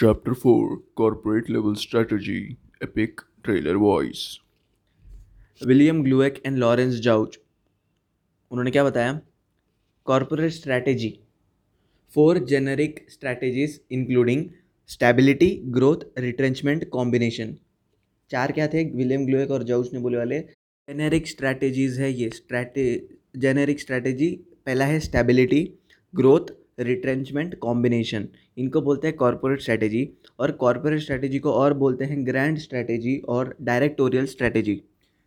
Chapter 4 Corporate Level Strategy, Epic Trailer Voice. William Glueck and Lawrence Jauch उन्होंने क्या बताया? Corporate strategy four generic strategies including stability growth retrenchment combination चार क्या थे? William ग्लूएक और जाउच ने बोले वाले। जेनेरिक स्ट्रैटेजीज है ये। स्ट्रैटे जेनेरिक स्ट्रैटेजी पहला है स्टेबिलिटी ग्रोथ रिट्रेंचमेंट कॉम्बिनेशन इनको बोलते हैं कॉरपोरेट स्ट्रैटेजी और कॉरपोरेट स्ट्रैटेजी को और बोलते हैं ग्रैंड स्ट्रैटेजी और डायरेक्टोरियल स्ट्रैटेजी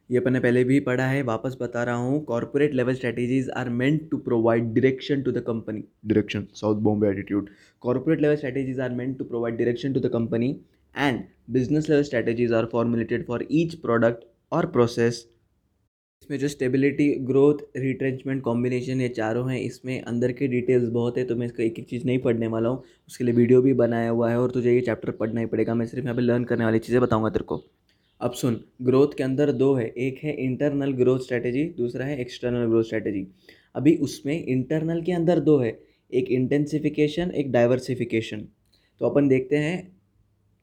ये अपने पहले भी पढ़ा है, वापस बता रहा हूँ। Corporate level strategies are meant to provide direction to the company direction south Bombay attitude corporate level strategies are meant to provide direction to the company and business level strategies are formulated for each product और process इसमें जो stability growth retrenchment combination ये चारों हैं, इसमें अंदर के details बहुत है तो मैं इसका एक एक चीज़ नहीं पढ़ने वाला हूँ। उसके लिए वीडियो भी बनाया हुआ है और तुझे ये चैप्टर पढ़ना ही पड़ेगा। मैं सिर्फ़ यहाँ पे लर्न करने वाली चीज़ें बताऊँगा तेरे को। अब सुन ग्रोथ के अंदर दो है। एक है इंटरनल ग्रोथ स्ट्रैटेजी दूसरा है एक्सटर्नल ग्रोथ स्ट्रैटेजी अभी उसमें इंटरनल के अंदर दो है। एक इंटेंसिफिकेशन एक डाइवर्सिफिकेशन तो अपन देखते हैं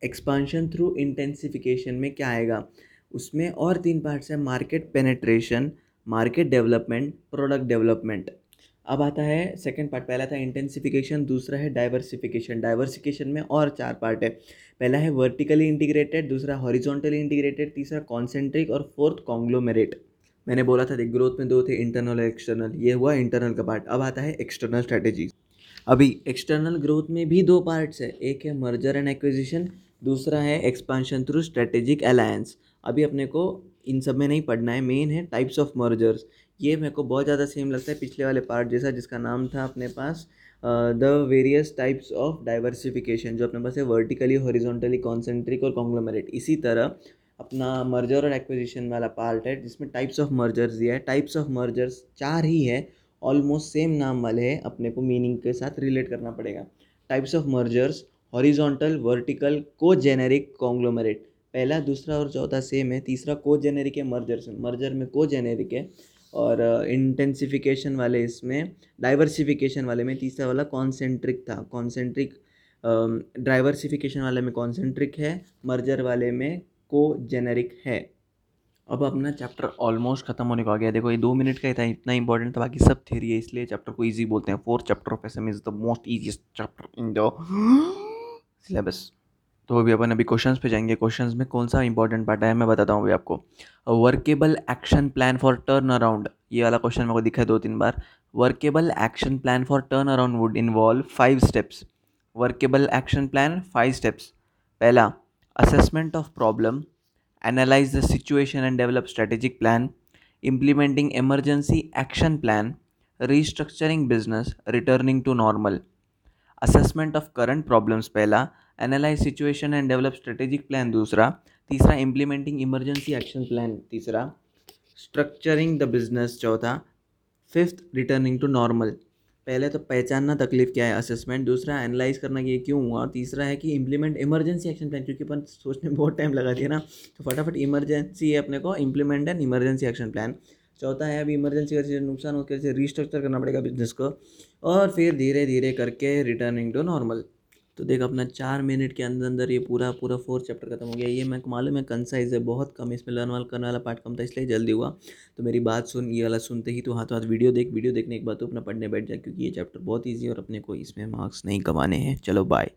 एक्सपांशन थ्रू इंटेंसिफिकेशन में क्या आएगा। उसमें और तीन पार्ट्स हैं market penetration market development product development अब आता है सेकंड पार्ट पहला था इंटेंसिफिकेशन दूसरा है डाइवर्सिफिकेशन डाइवर्सिफिकेशन में और चार पार्ट है। पहला है वर्टिकली इंटीग्रेटेड दूसरा हॉरिजॉन्टली इंटीग्रेटेड तीसरा कॉन्सेंट्रिक और फोर्थ कॉन्ग्लोमेरेट मैंने बोला था ग्रोथ में दो थे इंटरनल और एक्सटर्नल ये हुआ इंटरनल का पार्ट अब आता है एक्सटर्नल स्ट्रैटेजी अभी एक्सटर्नल ग्रोथ में भी दो पार्ट्स है। एक है मर्जर एंड एक्विजिशन दूसरा है एक्सपांशन थ्रू स्ट्रेटेजिक अलायंस अभी अपने को इन सब में नहीं पढ़ना है मेन है टाइप्स ऑफ़ मर्जर्स ये मेरे को बहुत ज़्यादा सेम लगता है पिछले वाले पार्ट जैसा जिसका नाम था अपने पास the various types of diversification जो अपने पास है वर्टिकली हॉरिजॉन्टली कॉन्सेंट्रिक और कॉन्ग्लोमेरेट इसी तरह अपना मर्जर और एक्विजिशन वाला पार्ट है, जिसमें टाइप्स ऑफ़ मर्जर्स दिया है. टाइप्स ऑफ़ मर्जर्स चार ही है ऑलमोस्ट सेम नाम वाले हैं, अपने को मीनिंग के साथ रिलेट करना पड़ेगा. Types of mergers horizontal vertical को जेनेरिक कॉन्ग्लोमरेट। पहला, दूसरा और चौथा सेम है। तीसरा को जेनेरिक है मर्जर से मर्जर में को जेनेरिक है। और इंटेंसिफिकेशन वाले इसमें डाइवर्सिफिकेशन वाले में तीसरा वाला कॉन्सेंट्रिक था। कॉन्सेंट्रिक डाइवर्सिफिकेशन वाले में कॉन्सेंट्रिक है मर्जर वाले में को जेनेरिक है। अब अपना चैप्टर ऑलमोस्ट खत्म होने को आ गया देखो, ये दो मिनट का ही था इतना इंपॉर्टेंट था, बाकी सब थेरी है, इसलिए चैप्टर को इजी बोलते हैं। Fourth chapter of S M is the most easiest chapter in the syllabus तो अभी अपन अभी क्वेश्चंस पे जाएँगे। क्वेश्चंस में कौन सा इंपॉर्टेंट पार्ट है, मैं बताता हूँ अभी आपको। Workable action plan for turn around ये वाला क्वेश्चन मेरे को दिखा है दो तीन बार। Workable action plan for turn around would involve five steps workable action plan five steps पहला assessment of problem analyse the situation and develop strategic plan implementing emergency action plan restructuring business, returning to normal assessment of current problems पहला, analyze situation and develop strategic plan दूसरा, तीसरा implementing emergency action plan तीसरा structuring the business चौथा fifth returning to normal पहले तो पहचानना तकलीफ़ क्या है? असेसमेंट दूसरा एनालाइज करना कि ये क्यों हुआ? तीसरा है कि इम्प्लीमेंट इमरजेंसी एक्शन प्लान क्योंकि अपन सोचने में बहुत टाइम लगा दिया ना। तो फटाफट इमरजेंसी है अपने को implement and emergency action plan चौथा है, अभी इमरजेंसी वजह से नुकसान हो कैसे रिस्ट्रक्चर करना पड़ेगा बिज़नेस को। और फिर धीरे धीरे करके रिटर्निंग टू नॉर्मल तो देख, अपना चार मिनट के अंदर अंदर ये पूरा पूरा फोर्थ चैप्टर खत्म हो गया। ये मैं, मालूम है कंसाइज है, बहुत कम इसमें लर्न वाल, करने वाला पार्ट कम था, इसलिए जल्दी हुआ। तो मेरी बात सुन, ये वाला सुनते ही तो हाथों हाथ वीडियो देख वीडियो देखने के बाद तो अपना पढ़ने बैठ जाए क्योंकि ये चैप्टर बहुत ईजी है और अपने को इसमें मार्क्स नहीं कमाने हैं। चलो बाय